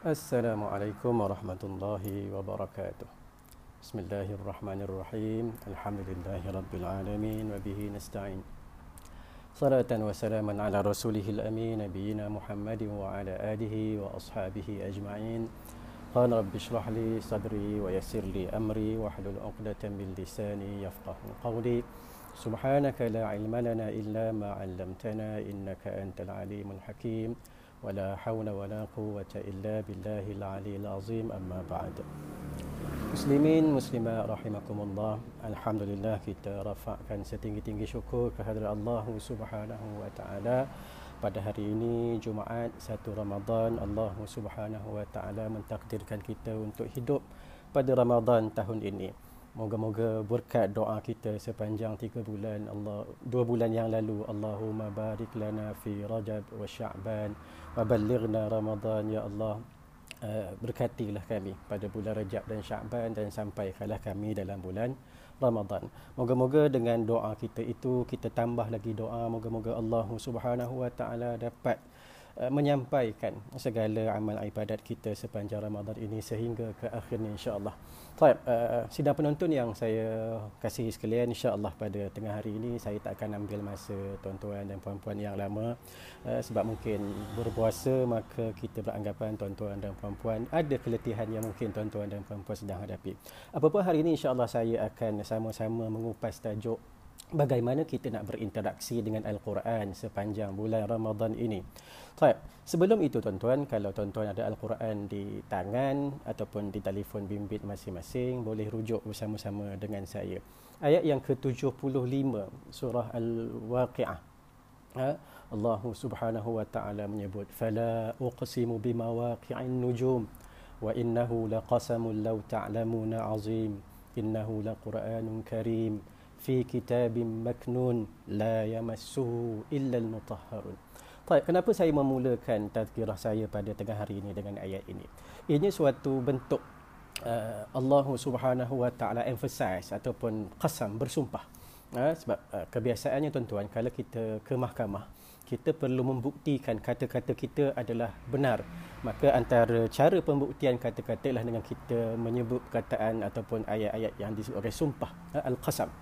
السلام عليكم ورحمة الله وبركاته. بسم الله الرحمن الرحيم. الحمد لله رب العالمين وبه نستعين. صلاة وسلاما على رسوله الأمين نبينا محمد وعلى آله وأصحابه أجمعين. قال رب اشرح لي صدري ويسر لي أمري واحلل عقدة من لساني يفقه قولي. سبحانك لا علم لنا إلا ما علمتنا إنك أنت العليم الحكيم. ولا حول ولا قوة إلا بالله العلي العظيم أما بعد Muslimin, muslimat rahimakumullah. Alhamdulillah kita rafakkan setinggi-tinggi syukur kehadrat Allah Subhanahu wa taala pada hari ini Jumaat 1 Ramadan Allah Subhanahu wa taala mentakdirkan kita untuk hidup pada Ramadan tahun ini. Moga-moga berkat doa kita sepanjang tiga bulan Allah dua bulan yang lalu Allahumma barik lana fi Rajab wa Sya'ban wa ballighna Ramadan ya Allah uh, berkatilah kami pada bulan Rajab dan Sya'ban dan sampaikanlah kami dalam bulan Ramadan. Moga-moga dengan doa kita itu kita tambah lagi doa moga-moga Allah Subhanahu wa taala dapat menyampaikan segala amal ibadat kita sepanjang Ramadan ini sehingga ke akhirnya insya-Allah. Baik, uh, sidang penonton yang saya kasih sekalian insya-Allah pada tengah hari ini saya tak akan ambil masa tuan-tuan dan puan-puan yang lama uh, sebab mungkin berpuasa maka kita beranggapan tuan-tuan dan puan-puan ada keletihan yang mungkin tuan-tuan dan puan-puan sedang hadapi. Apapun hari ini insya-Allah saya akan sama-sama mengupas tajuk bagaimana kita nak berinteraksi dengan Al-Quran sepanjang bulan Ramadan ini. Baik, sebelum itu tuan-tuan, kalau tuan-tuan ada Al-Quran di tangan ataupun di telefon bimbit masing-masing, boleh rujuk bersama-sama dengan saya. Ayat yang ke-75 surah Al-Waqi'ah. Ha? Allah Subhanahu wa taala menyebut fala uqsimu bimawaqi'in nujum wa innahu laqasamun law ta'lamuna azim innahu laqur'anun karim fi kitabim maknun la yamassuhu illa al-mutahharun. Baik, kenapa saya memulakan tazkirah saya pada tengah hari ini dengan ayat ini? Ini suatu bentuk uh, Allah Subhanahu wa taala emphasize ataupun qasam bersumpah. Uh, sebab uh, kebiasaannya tuan-tuan kalau kita ke mahkamah kita perlu membuktikan kata-kata kita adalah benar. Maka antara cara pembuktian kata-kata ialah dengan kita menyebut perkataan ataupun ayat-ayat yang disebut oleh sumpah. Al-Qasam.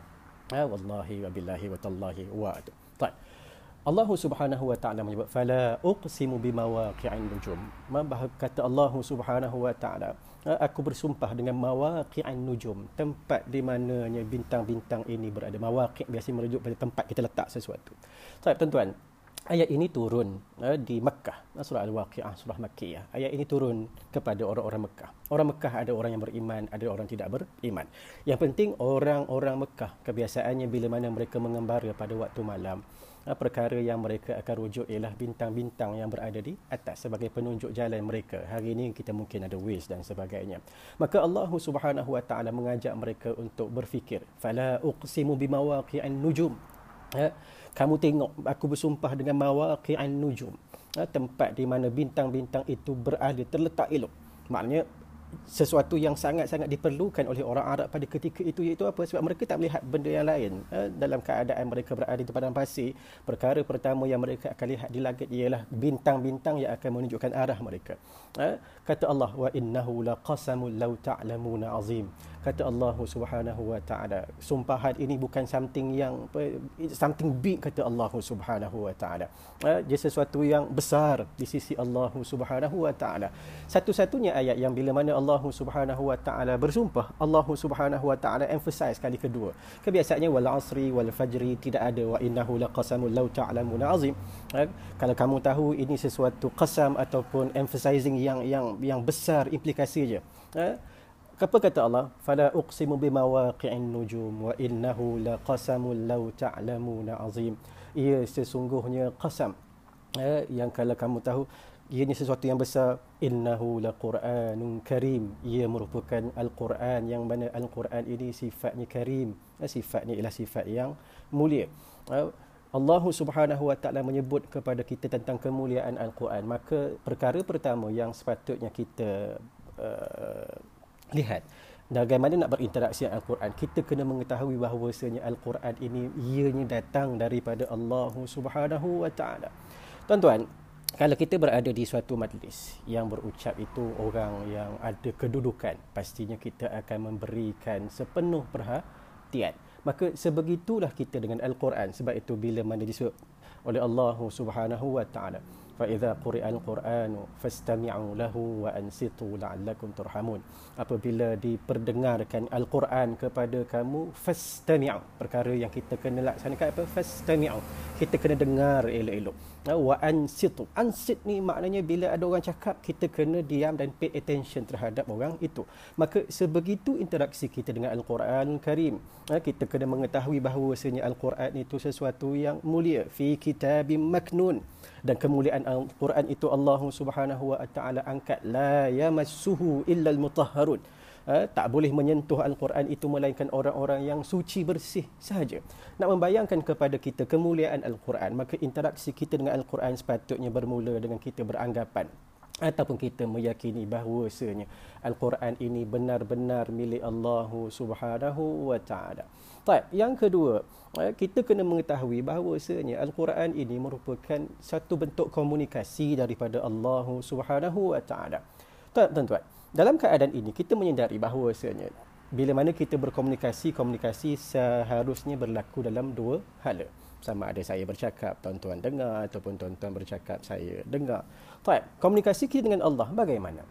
Ha, wallahi wa billahi wa tallahi wa Baik. Allah Subhanahu wa taala menyebut fala uqsimu bimawaqi'in nujum. Kata Allah Subhanahu wa taala, aku bersumpah dengan mawaqi'in nujum, tempat di mananya bintang-bintang ini berada. Mawaqi' biasa merujuk pada tempat kita letak sesuatu. Baik, tuan-tuan, ayat ini turun uh, di Mekah surah Al-Waqi'ah surah Makkiyah ayat ini turun kepada orang-orang Mekah orang Mekah ada orang yang beriman ada orang tidak beriman yang penting orang-orang Mekah kebiasaannya bila mana mereka mengembara pada waktu malam perkara yang mereka akan rujuk ialah bintang-bintang yang berada di atas sebagai penunjuk jalan mereka. Hari ini kita mungkin ada ways dan sebagainya. Maka Allah Subhanahu wa taala mengajak mereka untuk berfikir fala uqsimu bimawaqi'in nujum. Ya, kamu tengok aku bersumpah dengan mawaqi'an nujum. Ha, tempat di mana bintang-bintang itu berada terletak elok. Maknanya sesuatu yang sangat-sangat diperlukan oleh orang Arab pada ketika itu iaitu apa? Sebab mereka tak melihat benda yang lain ha, dalam keadaan mereka berada di padang pasir perkara pertama yang mereka akan lihat di langit ialah bintang-bintang yang akan menunjukkan arah mereka ha, kata Allah wa innahu laqasamul law ta'lamuna azim kata Allah Subhanahu wa taala sumpahan ini bukan something yang something big kata Allah Subhanahu wa taala ha, dia sesuatu yang besar di sisi Allah Subhanahu wa taala satu-satunya ayat yang bila mana Allah Subhanahu wa taala bersumpah Allah Subhanahu wa taala emphasize kali kedua kebiasaannya wal asri wal fajri tidak ada wa innahu laqasamul law ta'lamuna azim ha? kalau kamu tahu ini sesuatu qasam ataupun emphasizing yang yang yang besar implikasinya ha? Apa kata Allah? Fala uqsimu bimawaqi'in nujum wa innahu laqasamul law ta'lamuna azim. Ia sesungguhnya qasam ha? yang kalau kamu tahu ianya sesuatu yang besar. Innahu laqur'anun karim. Ia merupakan al-Quran yang mana al-Quran ini sifatnya karim. Eh, sifatnya ialah sifat yang mulia. Eh, Allah Subhanahu wa taala menyebut kepada kita tentang kemuliaan al-Quran. Maka perkara pertama yang sepatutnya kita uh, lihat bagaimana nak berinteraksi dengan Al-Quran? Kita kena mengetahui bahawasanya Al-Quran ini ianya datang daripada Allah Subhanahu wa taala. Tuan-tuan kalau kita berada di suatu majlis yang berucap itu orang yang ada kedudukan pastinya kita akan memberikan sepenuh perhatian. Maka sebegitulah kita dengan al-Quran. Sebab itu bila mana disebut oleh Allah Subhanahu wa taala فإذا قرئ القرآن فاستمعوا له وأنصتوا لعلكم ترحمون apabila diperdengarkan Al-Quran kepada kamu fastami'u perkara yang kita kena laksanakan apa fastami'u kita kena dengar elok-elok wa ansitu ansit ni maknanya bila ada orang cakap kita kena diam dan pay attention terhadap orang itu maka sebegitu interaksi kita dengan Al-Quran Karim kita kena mengetahui bahawa sebenarnya Al-Quran itu sesuatu yang mulia fi kitabim maknun dan kemuliaan Al-Quran itu Allah Subhanahu wa taala angkat la yamassuhu illa al-mutahharun ha, tak boleh menyentuh Al-Quran itu melainkan orang-orang yang suci bersih sahaja nak membayangkan kepada kita kemuliaan Al-Quran maka interaksi kita dengan Al-Quran sepatutnya bermula dengan kita beranggapan ataupun kita meyakini bahawasanya Al-Quran ini benar-benar milik Allah Subhanahu wa taala. Baik, yang kedua, eh, kita kena mengetahui bahawasanya Al-Quran ini merupakan satu bentuk komunikasi daripada Allah Subhanahu wa taala. Tuan-tuan, dalam keadaan ini kita menyedari bahawasanya bila mana kita berkomunikasi, komunikasi seharusnya berlaku dalam dua hala. Sama ada saya bercakap, tuan-tuan dengar ataupun tuan-tuan bercakap, saya dengar. Baik, komunikasi kita dengan Allah bagaimana?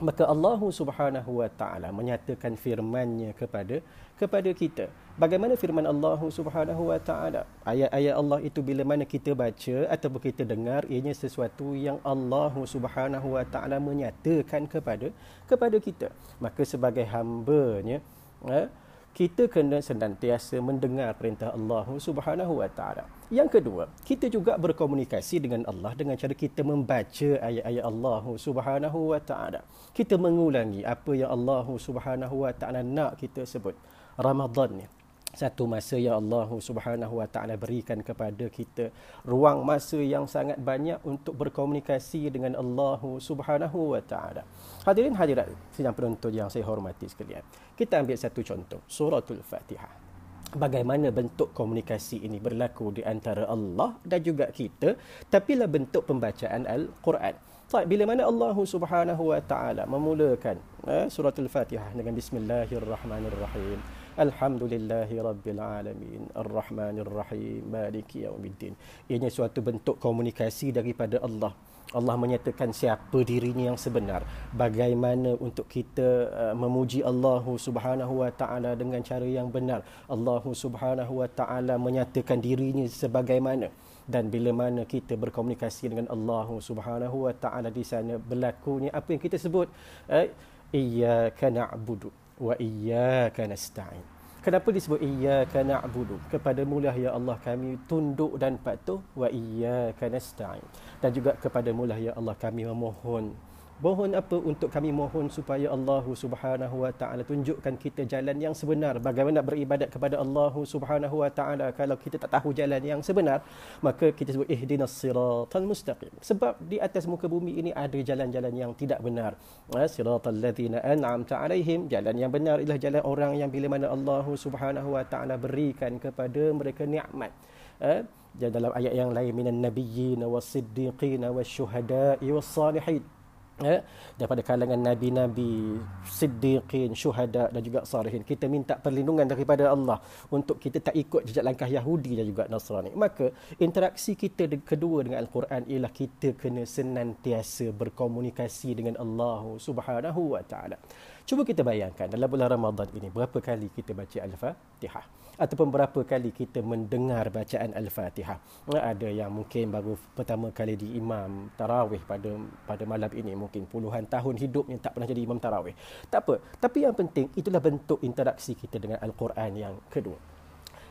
maka Allah Subhanahu wa taala menyatakan firman-Nya kepada kepada kita. Bagaimana firman Allah Subhanahu wa taala? Ayat-ayat Allah itu bila mana kita baca ataupun kita dengar ianya sesuatu yang Allah Subhanahu wa taala menyatakan kepada kepada kita. Maka sebagai hamba-Nya eh, kita kena senantiasa mendengar perintah Allah Subhanahu wa taala. Yang kedua, kita juga berkomunikasi dengan Allah dengan cara kita membaca ayat-ayat Allah Subhanahu wa taala. Kita mengulangi apa yang Allah Subhanahu wa taala nak kita sebut. Ramadan ni satu masa yang Allah Subhanahu wa taala berikan kepada kita ruang masa yang sangat banyak untuk berkomunikasi dengan Allah Subhanahu wa taala. Hadirin hadirat sidang penonton yang saya hormati sekalian. Kita ambil satu contoh, suratul Fatihah. Bagaimana bentuk komunikasi ini berlaku di antara Allah dan juga kita, tapi lah bentuk pembacaan Al-Quran. Baik, bila mana Allah Subhanahu wa taala memulakan eh, suratul Fatihah dengan bismillahirrahmanirrahim. Alhamdulillahi Rabbil Alamin. Ar-Rahmanir Rahim Maliki Yawmiddin Ianya suatu bentuk komunikasi daripada Allah. Allah menyatakan siapa dirinya yang sebenar. Bagaimana untuk kita uh, memuji Allah subhanahu wa ta'ala dengan cara yang benar. Allah subhanahu wa ta'ala menyatakan dirinya sebagaimana. Dan bila mana kita berkomunikasi dengan Allah subhanahu wa ta'ala di sana berlakunya apa yang kita sebut? Eh, Iyaka na'budu wa iyyaka nasta'in. Kenapa disebut iyyaka na'budu? Kepada mulah ya Allah kami tunduk dan patuh wa iyyaka nasta'in. Dan juga kepada mulah ya Allah kami memohon Mohon apa untuk kami mohon supaya Allah Subhanahu wa taala tunjukkan kita jalan yang sebenar. Bagaimana beribadat kepada Allah Subhanahu wa taala. Kalau kita tak tahu jalan yang sebenar maka kita sebut ihdinas siratal mustaqim. Sebab di atas muka bumi ini ada jalan-jalan yang tidak benar. Ha, siratal ladzina an'amta alaihim. Jalan yang benar ialah jalan orang yang bila mana Allah Subhanahu wa taala berikan kepada mereka nikmat. Ha, dalam ayat yang lain minan nabiyyin was-siddiqin wasyuhada'i was-salihin ya, daripada kalangan nabi-nabi, siddiqin, syuhada dan juga salihin. Kita minta perlindungan daripada Allah untuk kita tak ikut jejak langkah Yahudi dan juga Nasrani. Maka interaksi kita kedua dengan Al-Quran ialah kita kena senantiasa berkomunikasi dengan Allah Subhanahu wa taala. Cuba kita bayangkan dalam bulan Ramadan ini berapa kali kita baca Al-Fatihah ataupun berapa kali kita mendengar bacaan Al-Fatihah. Ada yang mungkin baru pertama kali di imam tarawih pada pada malam ini mungkin puluhan tahun hidupnya tak pernah jadi imam tarawih. Tak apa, tapi yang penting itulah bentuk interaksi kita dengan Al-Quran yang kedua.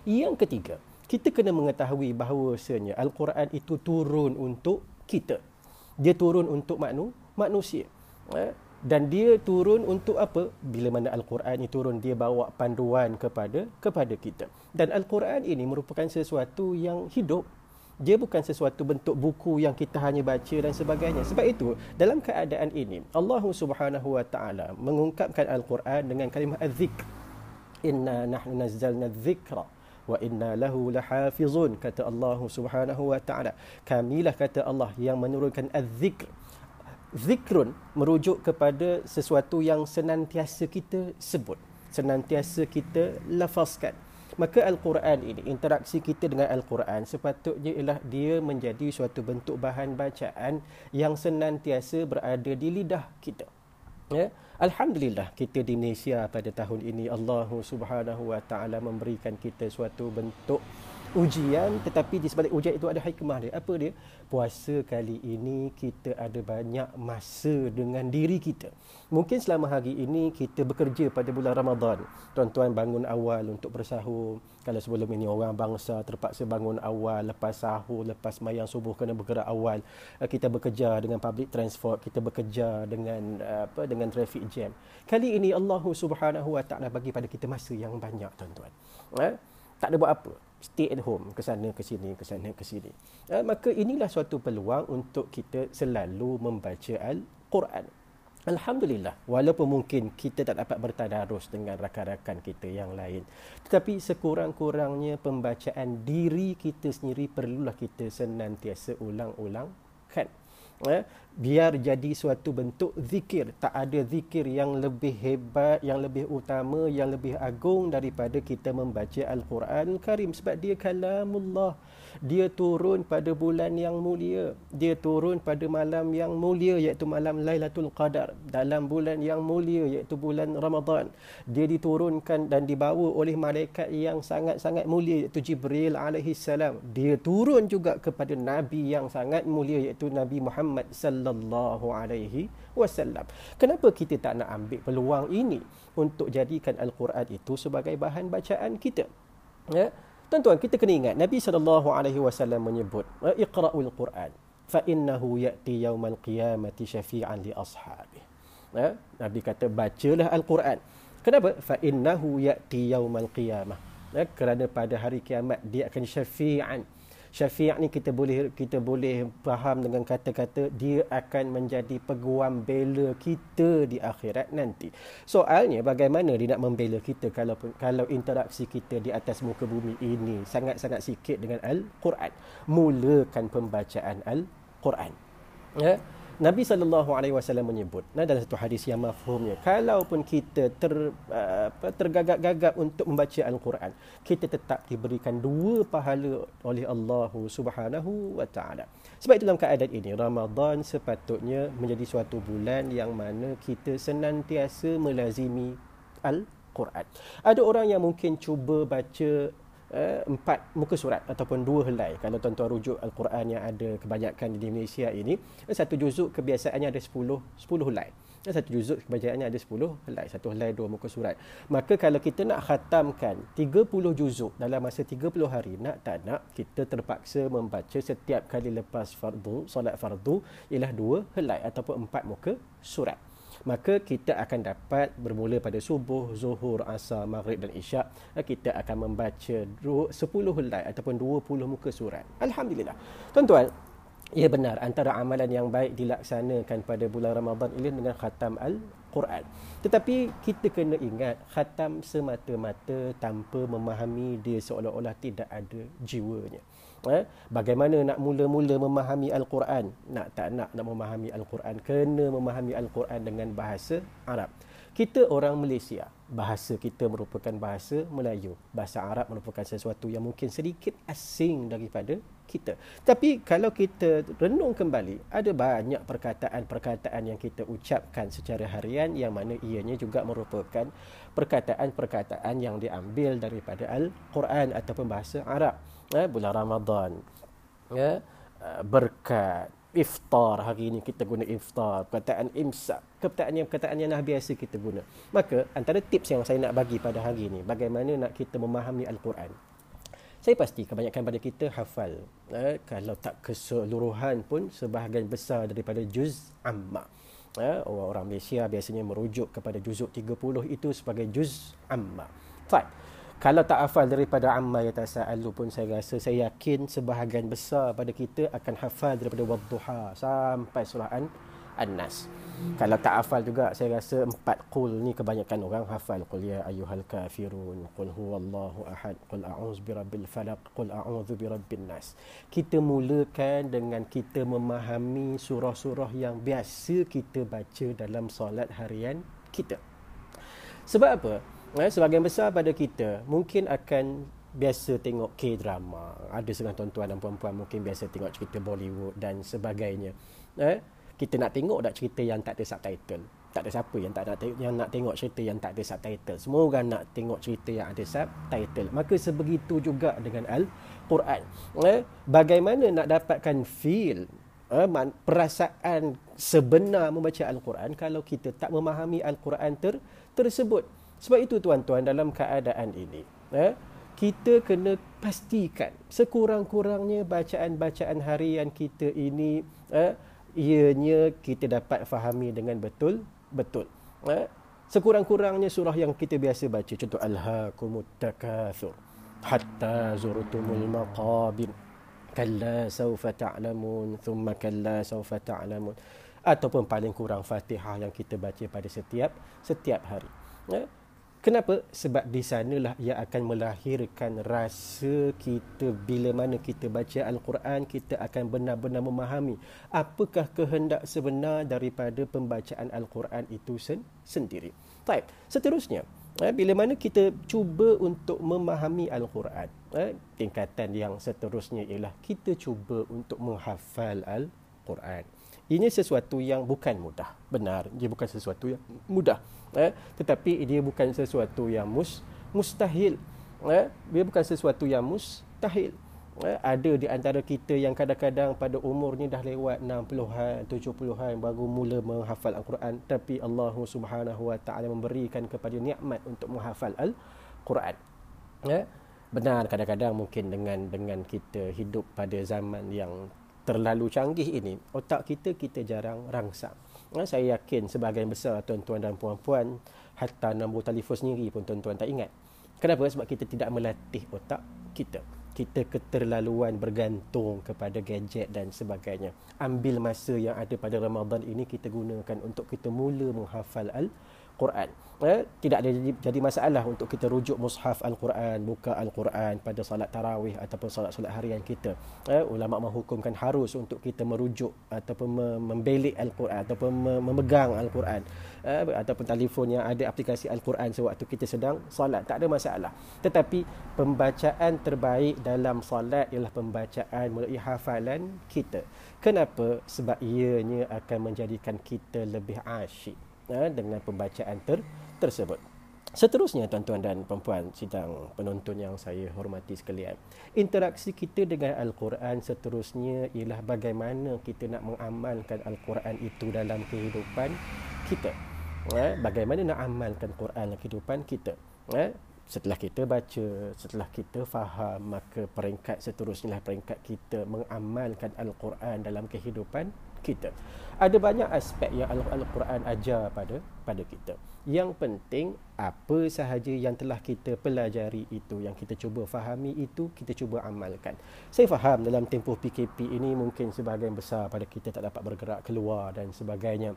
Yang ketiga, kita kena mengetahui bahawasanya Al-Quran itu turun untuk kita. Dia turun untuk maknu, manusia. Eh? Dan dia turun untuk apa? Bila mana al-Quran ini turun dia bawa panduan kepada kepada kita. Dan al-Quran ini merupakan sesuatu yang hidup. Dia bukan sesuatu bentuk buku yang kita hanya baca dan sebagainya. Sebab itu dalam keadaan ini Allah Subhanahu wa taala mengungkapkan al-Quran dengan kalimah az-zikr. Inna nahnu nazzalna adh-dhikra wa inna lahu lahafizun kata Allah Subhanahu wa taala. Kamilah kata Allah yang menurunkan az-zikr zikrun merujuk kepada sesuatu yang senantiasa kita sebut senantiasa kita lafazkan. Maka al-Quran ini interaksi kita dengan al-Quran sepatutnya ialah dia menjadi suatu bentuk bahan bacaan yang senantiasa berada di lidah kita. Ya? Alhamdulillah kita di Malaysia pada tahun ini Allah Subhanahu Wa Taala memberikan kita suatu bentuk ujian tetapi di sebalik ujian itu ada hikmah dia. Apa dia? Puasa kali ini kita ada banyak masa dengan diri kita. Mungkin selama hari ini kita bekerja pada bulan Ramadan. Tuan-tuan bangun awal untuk bersahur. Kalau sebelum ini orang bangsa terpaksa bangun awal lepas sahur, lepas mayang subuh kena bergerak awal. Eh, kita bekerja dengan public transport, kita bekerja dengan eh, apa dengan traffic jam. Kali ini Allah Subhanahu Wa Taala bagi pada kita masa yang banyak tuan-tuan. Eh? Tak ada buat apa stay at home ke sana ke sini ke sana ke sini. Uh, maka inilah suatu peluang untuk kita selalu membaca al-Quran. Alhamdulillah walaupun mungkin kita tak dapat bertadarus dengan rakan-rakan kita yang lain tetapi sekurang-kurangnya pembacaan diri kita sendiri perlulah kita senantiasa ulang-ulang kan eh, biar jadi suatu bentuk zikir. Tak ada zikir yang lebih hebat yang lebih utama yang lebih agung daripada kita membaca al-Quran Karim. Sebab dia kalamullah dia turun pada bulan yang mulia. Dia turun pada malam yang mulia iaitu malam Lailatul Qadar dalam bulan yang mulia iaitu bulan Ramadan. Dia diturunkan dan dibawa oleh malaikat yang sangat-sangat mulia iaitu Jibril alaihi salam. Dia turun juga kepada nabi yang sangat mulia iaitu Nabi Muhammad sallallahu alaihi wasallam. Kenapa kita tak nak ambil peluang ini untuk jadikan al-Quran itu sebagai bahan bacaan kita? Ya Tuan-tuan, kita kena ingat Nabi SAW menyebut Iqra'ul Quran fa innahu ya'ti yawmal qiyamati syafi'an li ashabi. Ya? Nabi kata bacalah Al-Quran. Kenapa? Fa innahu ya'ti yawmal qiyamah. Ya? Kerana pada hari kiamat dia akan syafi'an syafi'ah ni kita boleh kita boleh faham dengan kata-kata dia akan menjadi peguam bela kita di akhirat nanti. Soalnya bagaimana dia nak membela kita kalau kalau interaksi kita di atas muka bumi ini sangat-sangat sikit dengan Al-Quran. Mulakan pembacaan Al-Quran. Ya. Nabi saw menyebut nah dalam satu hadis yang mafhumnya kalaupun kita ter uh, tergagap-gagap untuk membaca al-Quran kita tetap diberikan dua pahala oleh Allah Subhanahu wa taala. Sebab itu dalam keadaan ini Ramadan sepatutnya menjadi suatu bulan yang mana kita senantiasa melazimi al-Quran. Ada orang yang mungkin cuba baca uh, empat muka surat ataupun dua helai. Kalau tuan-tuan rujuk al-Quran yang ada kebanyakan di Malaysia ini satu juzuk kebiasaannya ada sepuluh sepuluh helai. Satu juzuk kebiasaannya ada sepuluh helai. Satu helai dua muka surat. Maka kalau kita nak khatamkan tiga puluh juzuk dalam masa tiga puluh hari nak tak nak kita terpaksa membaca setiap kali lepas fardu solat fardu ialah dua helai ataupun empat muka surat maka kita akan dapat bermula pada subuh, zuhur, asar, maghrib dan isyak eh, kita akan membaca 10 helai ataupun 20 muka surat. Alhamdulillah. Tuan-tuan, ia benar antara amalan yang baik dilaksanakan pada bulan Ramadan ini dengan khatam Al-Quran. Tetapi kita kena ingat khatam semata-mata tanpa memahami dia seolah-olah tidak ada jiwanya eh, bagaimana nak mula-mula memahami Al-Quran? Nak tak nak nak memahami Al-Quran kena memahami Al-Quran dengan bahasa Arab. Kita orang Malaysia bahasa kita merupakan bahasa Melayu. Bahasa Arab merupakan sesuatu yang mungkin sedikit asing daripada kita. Tapi kalau kita renung kembali ada banyak perkataan-perkataan yang kita ucapkan secara harian yang mana ianya juga merupakan perkataan-perkataan yang diambil daripada Al-Quran ataupun bahasa Arab eh, bulan Ramadan. Ya. Eh, berkat iftar hari ini kita guna iftar. Perkataan imsak perkataan yang perkataan yang nah biasa kita guna. Maka antara tips yang saya nak bagi pada hari ini bagaimana nak kita memahami al-Quran. Saya pasti kebanyakan pada kita hafal. Eh, kalau tak keseluruhan pun sebahagian besar daripada juz amma. Eh, orang-orang Malaysia biasanya merujuk kepada juzuk 30 itu sebagai juz amma. Fine kalau tak hafal daripada amma ya tasa'alu pun saya rasa saya yakin sebahagian besar pada kita akan hafal daripada wadduha sampai surah an An-Nas. Kalau tak hafal juga saya rasa empat qul ni kebanyakan orang hafal qul ya ayyuhal kafirun qul huwallahu ahad qul a'udzu birabbil falaq qul a'udzu birabbin nas. Kita mulakan dengan kita memahami surah-surah yang biasa kita baca dalam solat harian kita. Sebab apa? Eh, sebagian besar pada kita mungkin akan biasa tengok K-drama. Ada setengah tuan-tuan dan puan-puan mungkin biasa tengok cerita Bollywood dan sebagainya. Eh? kita nak tengok tak cerita yang tak ada subtitle tak ada siapa yang tak nak tengok, yang nak tengok cerita yang tak ada subtitle semua orang nak tengok cerita yang ada subtitle maka sebegitu juga dengan al-Quran eh, bagaimana nak dapatkan feel eh, perasaan sebenar membaca al-Quran kalau kita tak memahami al-Quran ter tersebut sebab itu tuan-tuan dalam keadaan ini eh, kita kena pastikan sekurang-kurangnya bacaan-bacaan harian kita ini eh, ianya kita dapat fahami dengan betul betul eh? sekurang-kurangnya surah yang kita biasa baca contoh alhaakumut takatsur hatta zurtumul maqabir kalla sawfa ta'lamun thumma kalla sawfa ta'lamun ataupun paling kurang Fatihah yang kita baca pada setiap setiap hari eh? Kenapa? Sebab di sanalah ia akan melahirkan rasa kita bila mana kita baca Al-Quran, kita akan benar-benar memahami apakah kehendak sebenar daripada pembacaan Al-Quran itu sen- sendiri. Baik, seterusnya, eh, bila mana kita cuba untuk memahami Al-Quran, eh, tingkatan yang seterusnya ialah kita cuba untuk menghafal Al-Quran. Ini sesuatu yang bukan mudah. Benar, dia bukan sesuatu yang mudah. Eh? Tetapi dia bukan sesuatu yang mus, mustahil. Eh? Dia bukan sesuatu yang mustahil. Eh? Ada di antara kita yang kadang-kadang pada umur ni dah lewat 60-an, 70-an baru mula menghafal Al-Quran. Tapi Allah subhanahu wa ta'ala memberikan kepada nikmat untuk menghafal Al-Quran. Eh? Benar kadang-kadang mungkin dengan dengan kita hidup pada zaman yang terlalu canggih ini otak kita kita jarang rangsang. Ha, saya yakin sebahagian besar tuan-tuan dan puan-puan hatta nombor telefon sendiri pun tuan-tuan tak ingat. Kenapa? Sebab kita tidak melatih otak kita. Kita keterlaluan bergantung kepada gadget dan sebagainya. Ambil masa yang ada pada Ramadan ini kita gunakan untuk kita mula menghafal al-Quran eh, tidak ada jadi, jadi masalah untuk kita rujuk mushaf Al-Quran, buka Al-Quran pada salat tarawih ataupun salat-salat harian kita. Eh, ulama menghukumkan harus untuk kita merujuk ataupun membelik Al-Quran ataupun memegang Al-Quran eh, ataupun telefon yang ada aplikasi Al-Quran sewaktu kita sedang salat. Tak ada masalah. Tetapi pembacaan terbaik dalam salat ialah pembacaan melalui hafalan kita. Kenapa? Sebab ianya akan menjadikan kita lebih asyik dengan pembacaan ter tersebut. Seterusnya tuan-tuan dan perempuan sidang penonton yang saya hormati sekalian. Interaksi kita dengan Al-Quran seterusnya ialah bagaimana kita nak mengamalkan Al-Quran itu dalam kehidupan kita. Eh, bagaimana nak amalkan Quran dalam kehidupan kita. Eh, setelah kita baca, setelah kita faham, maka peringkat seterusnya lah peringkat kita mengamalkan Al-Quran dalam kehidupan kita. Ada banyak aspek yang Al-Quran ajar pada pada kita. Yang penting apa sahaja yang telah kita pelajari itu, yang kita cuba fahami itu, kita cuba amalkan. Saya faham dalam tempoh PKP ini mungkin sebahagian besar pada kita tak dapat bergerak keluar dan sebagainya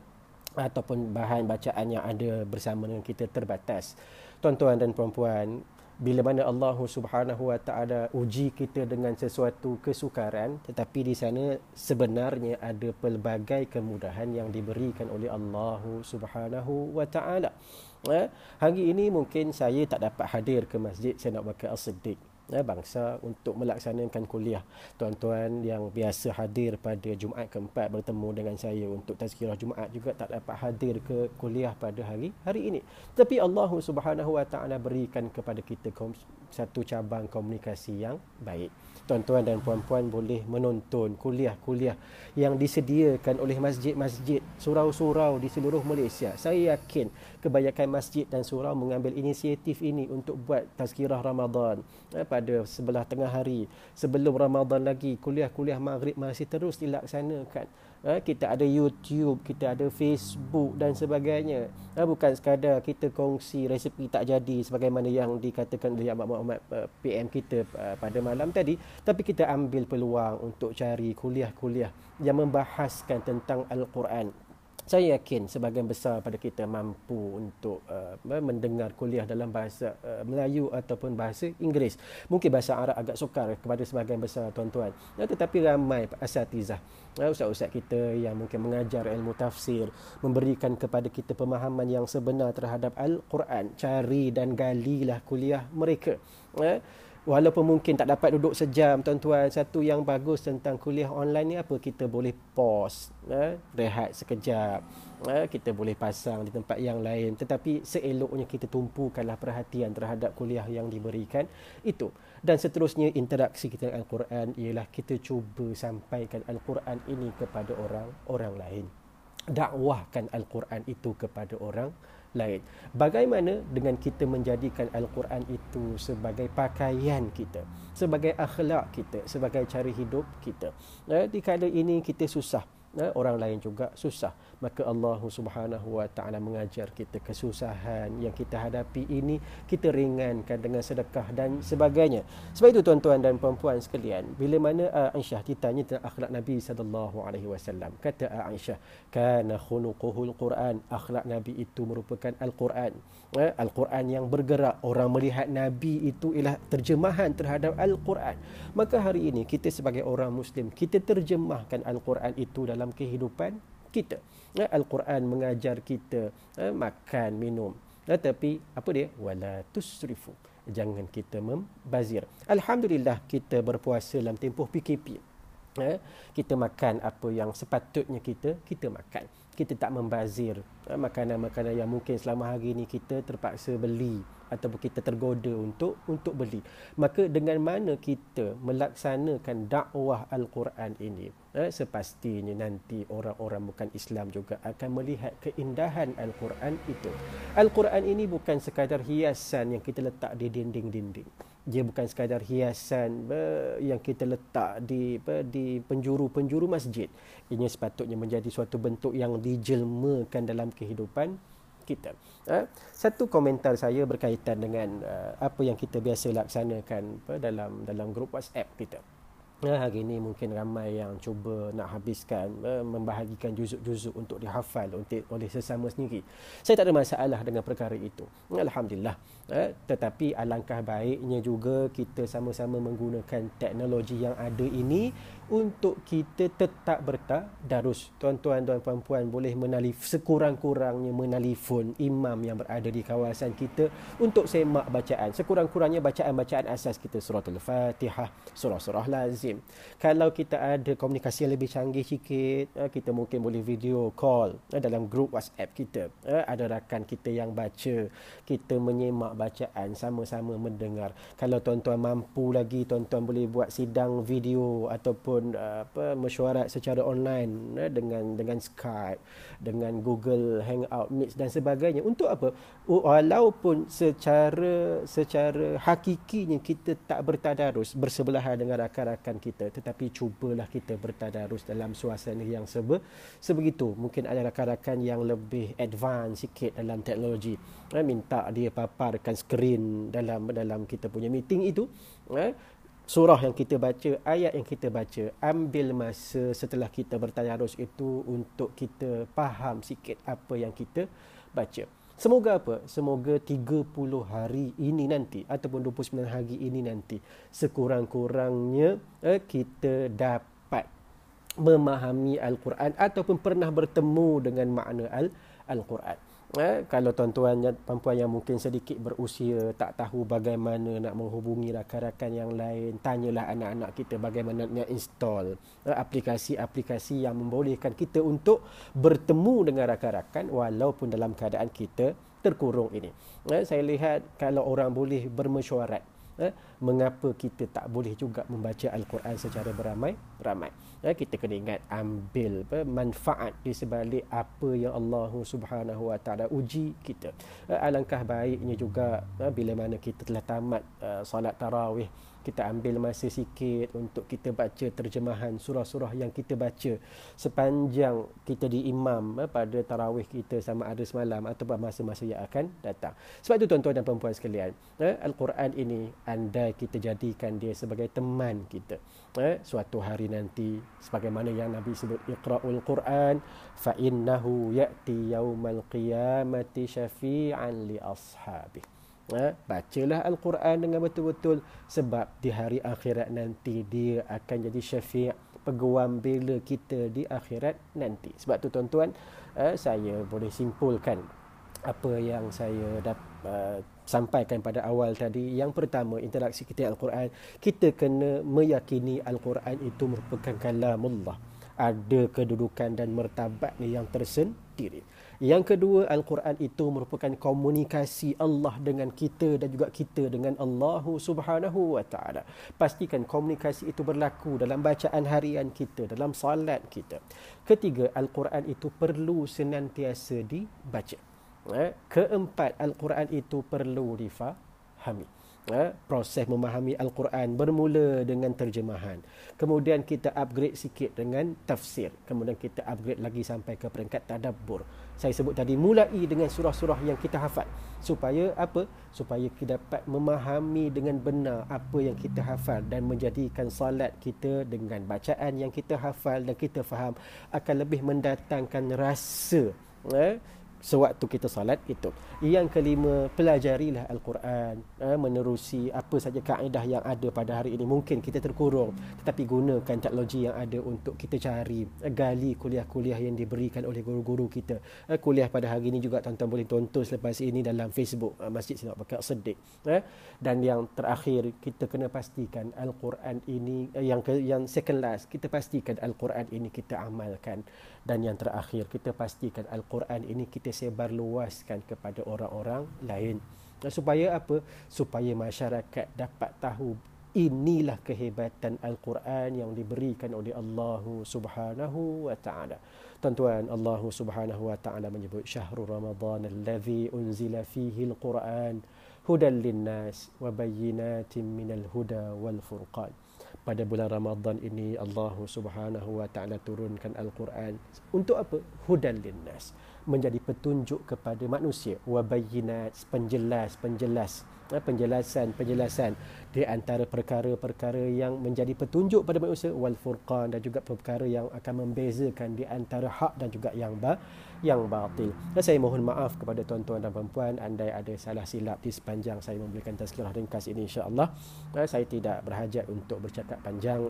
ataupun bahan bacaan yang ada bersama dengan kita terbatas. Tuan-tuan dan puan-puan, bila mana Allah Subhanahu Wa Taala uji kita dengan sesuatu kesukaran tetapi di sana sebenarnya ada pelbagai kemudahan yang diberikan oleh Allah Subhanahu Wa Taala. Eh, hari ini mungkin saya tak dapat hadir ke masjid saya nak bakal As-Siddiq eh, bangsa untuk melaksanakan kuliah. Tuan-tuan yang biasa hadir pada Jumaat keempat bertemu dengan saya untuk tazkirah Jumaat juga tak dapat hadir ke kuliah pada hari hari ini. Tapi Allah Subhanahu Wa Taala berikan kepada kita satu cabang komunikasi yang baik tuan-tuan dan puan-puan boleh menonton kuliah-kuliah yang disediakan oleh masjid-masjid surau-surau di seluruh Malaysia. Saya yakin kebanyakan masjid dan surau mengambil inisiatif ini untuk buat tazkirah Ramadan eh, pada sebelah tengah hari. Sebelum Ramadan lagi, kuliah-kuliah maghrib masih terus dilaksanakan. Ha, kita ada YouTube, kita ada Facebook dan sebagainya. Ha, bukan sekadar kita kongsi resipi tak jadi sebagaimana yang dikatakan oleh Abang Muhammad uh, PM kita pada malam tadi. Tapi kita ambil peluang untuk cari kuliah-kuliah yang membahaskan tentang Al-Quran saya yakin sebahagian besar pada kita mampu untuk uh, mendengar kuliah dalam bahasa uh, Melayu ataupun bahasa Inggeris. Mungkin bahasa Arab agak sukar kepada sebahagian besar tuan-tuan. Ya, tetapi ramai asatizah, uh, ustaz-ustaz kita yang mungkin mengajar ilmu tafsir, memberikan kepada kita pemahaman yang sebenar terhadap Al-Quran. Cari dan galilah kuliah mereka. Uh, Walaupun mungkin tak dapat duduk sejam tuan-tuan Satu yang bagus tentang kuliah online ni apa? Kita boleh pause eh, Rehat sekejap eh, Kita boleh pasang di tempat yang lain. Tetapi seeloknya kita tumpukanlah perhatian terhadap kuliah yang diberikan Itu. Dan seterusnya interaksi kita dengan Al-Quran Ialah kita cuba sampaikan Al-Quran ini kepada orang orang lain Dakwahkan Al-Quran itu kepada orang lain. Bagaimana dengan kita menjadikan Al-Quran itu sebagai pakaian kita, sebagai akhlak kita, sebagai cara hidup kita. Eh, di kala ini kita susah eh, orang lain juga susah maka Allah Subhanahu wa taala mengajar kita kesusahan yang kita hadapi ini kita ringankan dengan sedekah dan sebagainya. Sebab itu tuan-tuan dan puan-puan sekalian bila mana Aisyah ditanya tentang akhlak Nabi sallallahu alaihi wasallam kata Aisyah kana khuluquhul Quran. Akhlak Nabi itu merupakan Al-Quran. Eh, Al-Quran yang bergerak. Orang melihat Nabi itu ialah terjemahan terhadap Al-Quran. Maka hari ini kita sebagai orang muslim kita terjemahkan Al-Quran itu dalam kehidupan kita. Eh, Al-Quran mengajar kita eh, makan, minum. Tetapi apa dia? Wala tusrifu. Jangan kita membazir. Alhamdulillah kita berpuasa dalam tempoh PKP. Eh, kita makan apa yang sepatutnya kita kita makan. Kita tak membazir makanan-makanan yang mungkin selama hari ini kita terpaksa beli ataupun kita tergoda untuk untuk beli. Maka dengan mana kita melaksanakan dakwah Al-Quran ini, eh, sepastinya nanti orang-orang bukan Islam juga akan melihat keindahan Al-Quran itu. Al-Quran ini bukan sekadar hiasan yang kita letak di dinding-dinding. Dia bukan sekadar hiasan yang kita letak di di penjuru-penjuru masjid. Ini sepatutnya menjadi suatu bentuk yang dijelmakan dalam kehidupan kita. Ha? Satu komentar saya berkaitan dengan uh, apa yang kita biasa laksanakan dalam dalam grup WhatsApp kita. Hari ini mungkin ramai yang cuba nak habiskan membahagikan juzuk-juzuk untuk dihafal untuk oleh sesama sendiri. Saya tak ada masalah dengan perkara itu. Alhamdulillah. Uh, tetapi alangkah baiknya juga kita sama-sama menggunakan teknologi yang ada ini untuk kita tetap bertadarus. Tuan-tuan dan puan-puan boleh menalif sekurang-kurangnya menelefon imam yang berada di kawasan kita untuk semak bacaan. Sekurang-kurangnya bacaan-bacaan asas kita surah Al-Fatihah, surah-surah lazim. Kalau kita ada komunikasi yang lebih canggih sikit, eh, kita mungkin boleh video call eh, dalam grup WhatsApp kita. Eh, ada rakan kita yang baca, kita menyemak bacaan sama-sama mendengar. Kalau tuan-tuan mampu lagi, tuan-tuan boleh buat sidang video ataupun apa mesyuarat secara online dengan dengan Skype, dengan Google Hangout, Meet dan sebagainya. Untuk apa? Walaupun secara secara hakikinya kita tak bertadarus bersebelahan dengan rakan-rakan kita, tetapi cubalah kita bertadarus dalam suasana yang sebe sebegitu. Mungkin ada rakan-rakan yang lebih advance sikit dalam teknologi. Eh, minta dia paparkan skrin dalam dalam kita punya meeting itu. Eh, surah yang kita baca, ayat yang kita baca, ambil masa setelah kita bertadarus itu untuk kita faham sikit apa yang kita baca. Semoga apa? Semoga 30 hari ini nanti ataupun 29 hari ini nanti sekurang-kurangnya eh, kita dapat memahami Al-Quran ataupun pernah bertemu dengan makna Al-Quran eh, kalau tuan-tuan dan perempuan yang mungkin sedikit berusia tak tahu bagaimana nak menghubungi rakan-rakan yang lain tanyalah anak-anak kita bagaimana nak install eh, aplikasi-aplikasi yang membolehkan kita untuk bertemu dengan rakan-rakan walaupun dalam keadaan kita terkurung ini. Eh, saya lihat kalau orang boleh bermesyuarat eh, mengapa kita tak boleh juga membaca Al-Quran secara beramai-ramai. Eh, kita kena ingat ambil apa, manfaat di sebalik apa yang Allah Subhanahu Wa Taala uji kita. Eh, alangkah baiknya juga eh, bila mana kita telah tamat uh, solat tarawih kita ambil masa sikit untuk kita baca terjemahan surah-surah yang kita baca sepanjang kita di imam eh, pada tarawih kita sama ada semalam atau masa-masa yang akan datang. Sebab itu tuan-tuan dan puan-puan sekalian, eh, Al-Quran ini andai kita jadikan dia sebagai teman kita. Eh, suatu hari nanti sebagaimana yang Nabi sebut Iqra'ul Quran fa innahu ya'ti yaumal qiyamati syafi'an li ashabihi ha, bacalah Al-Quran dengan betul-betul sebab di hari akhirat nanti dia akan jadi syafi' peguam bila kita di akhirat nanti. Sebab tu tuan-tuan uh, saya boleh simpulkan apa yang saya dah uh, sampaikan pada awal tadi. Yang pertama interaksi kita Al-Quran. Kita kena meyakini Al-Quran itu merupakan kalamullah. Ada kedudukan dan martabatnya yang tersendiri yang kedua, Al-Quran itu merupakan komunikasi Allah dengan kita dan juga kita dengan Allah Subhanahu wa taala. Pastikan komunikasi itu berlaku dalam bacaan harian kita, dalam salat kita. Ketiga, Al-Quran itu perlu senantiasa dibaca. Eh, keempat, Al-Quran itu perlu difahami eh, proses memahami Al-Quran bermula dengan terjemahan. Kemudian kita upgrade sikit dengan tafsir. Kemudian kita upgrade lagi sampai ke peringkat tadabbur. Saya sebut tadi mulai dengan surah-surah yang kita hafal. Supaya apa? Supaya kita dapat memahami dengan benar apa yang kita hafal dan menjadikan salat kita dengan bacaan yang kita hafal dan kita faham akan lebih mendatangkan rasa eh, sewaktu kita salat itu. Yang kelima, pelajarilah Al-Quran, eh, menerusi apa saja kaedah yang ada pada hari ini. Mungkin kita terkurung, tetapi gunakan teknologi yang ada untuk kita cari, eh, gali kuliah-kuliah yang diberikan oleh guru-guru kita. Eh, kuliah pada hari ini juga tuan-tuan boleh tonton selepas ini dalam Facebook eh, Masjid Sinar Bakar Sedik. Eh. Dan yang terakhir, kita kena pastikan Al-Quran ini, eh, yang ke, yang second last, kita pastikan Al-Quran ini kita amalkan. Dan yang terakhir, kita pastikan Al-Quran ini kita sebarluaskan kepada orang-orang lain. Supaya apa? Supaya masyarakat dapat tahu inilah kehebatan al-Quran yang diberikan oleh Allah Subhanahu wa taala. Tuan-tuan Allah Subhanahu wa taala menyebut syahrul ramadan allazi unzila fihi al-Quran hudan linnas wa bayyinatin minal huda wal furqan pada bulan Ramadan ini Allah Subhanahu wa taala turunkan al-Quran untuk apa? Hudan linnas menjadi petunjuk kepada manusia. Wa bayyinat penjelas penjelas eh, penjelasan penjelasan. Di antara perkara-perkara yang menjadi petunjuk pada manusia wal furqan dan juga perkara yang akan membezakan di antara hak dan juga yang ba yang batil. Dan saya mohon maaf kepada tuan-tuan dan puan-puan andai ada salah silap di sepanjang saya memberikan tazkirah ringkas ini insya-Allah. Eh, saya tidak berhajat untuk bercakap panjang.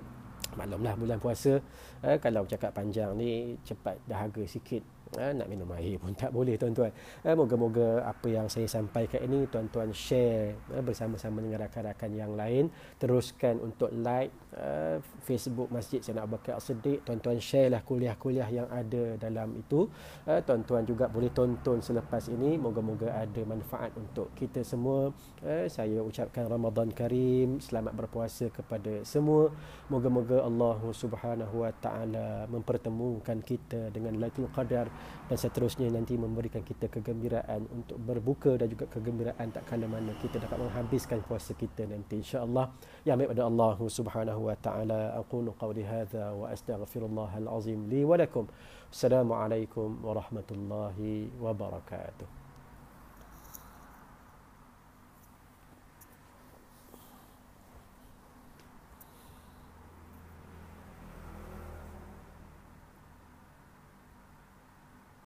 Maklumlah bulan puasa. Eh, Kalau cakap panjang ni Cepat dahaga sikit Ha, nak minum air pun tak boleh tuan-tuan. Ha, moga-moga apa yang saya sampaikan ini tuan-tuan share ha, bersama-sama dengan rakan-rakan yang lain. Teruskan untuk like ha, Facebook Masjid Sayyidina Abu Bakar As-Siddiq. Tuan-tuan share lah kuliah-kuliah yang ada dalam itu. Ha, tuan-tuan juga boleh tonton selepas ini. Moga-moga ada manfaat untuk kita semua. Ha, saya ucapkan Ramadan Karim. Selamat berpuasa kepada semua. Moga-moga Allah Subhanahu Wa Taala mempertemukan kita dengan Lailatul Qadar dan seterusnya nanti memberikan kita kegembiraan untuk berbuka dan juga kegembiraan tak kala mana kita dapat menghabiskan puasa kita nanti insyaallah. Ya baik pada Allah Subhanahu wa taala. Aqulu qawli hadza wa astaghfirullahal azim li wa lakum. Assalamu alaikum warahmatullahi wabarakatuh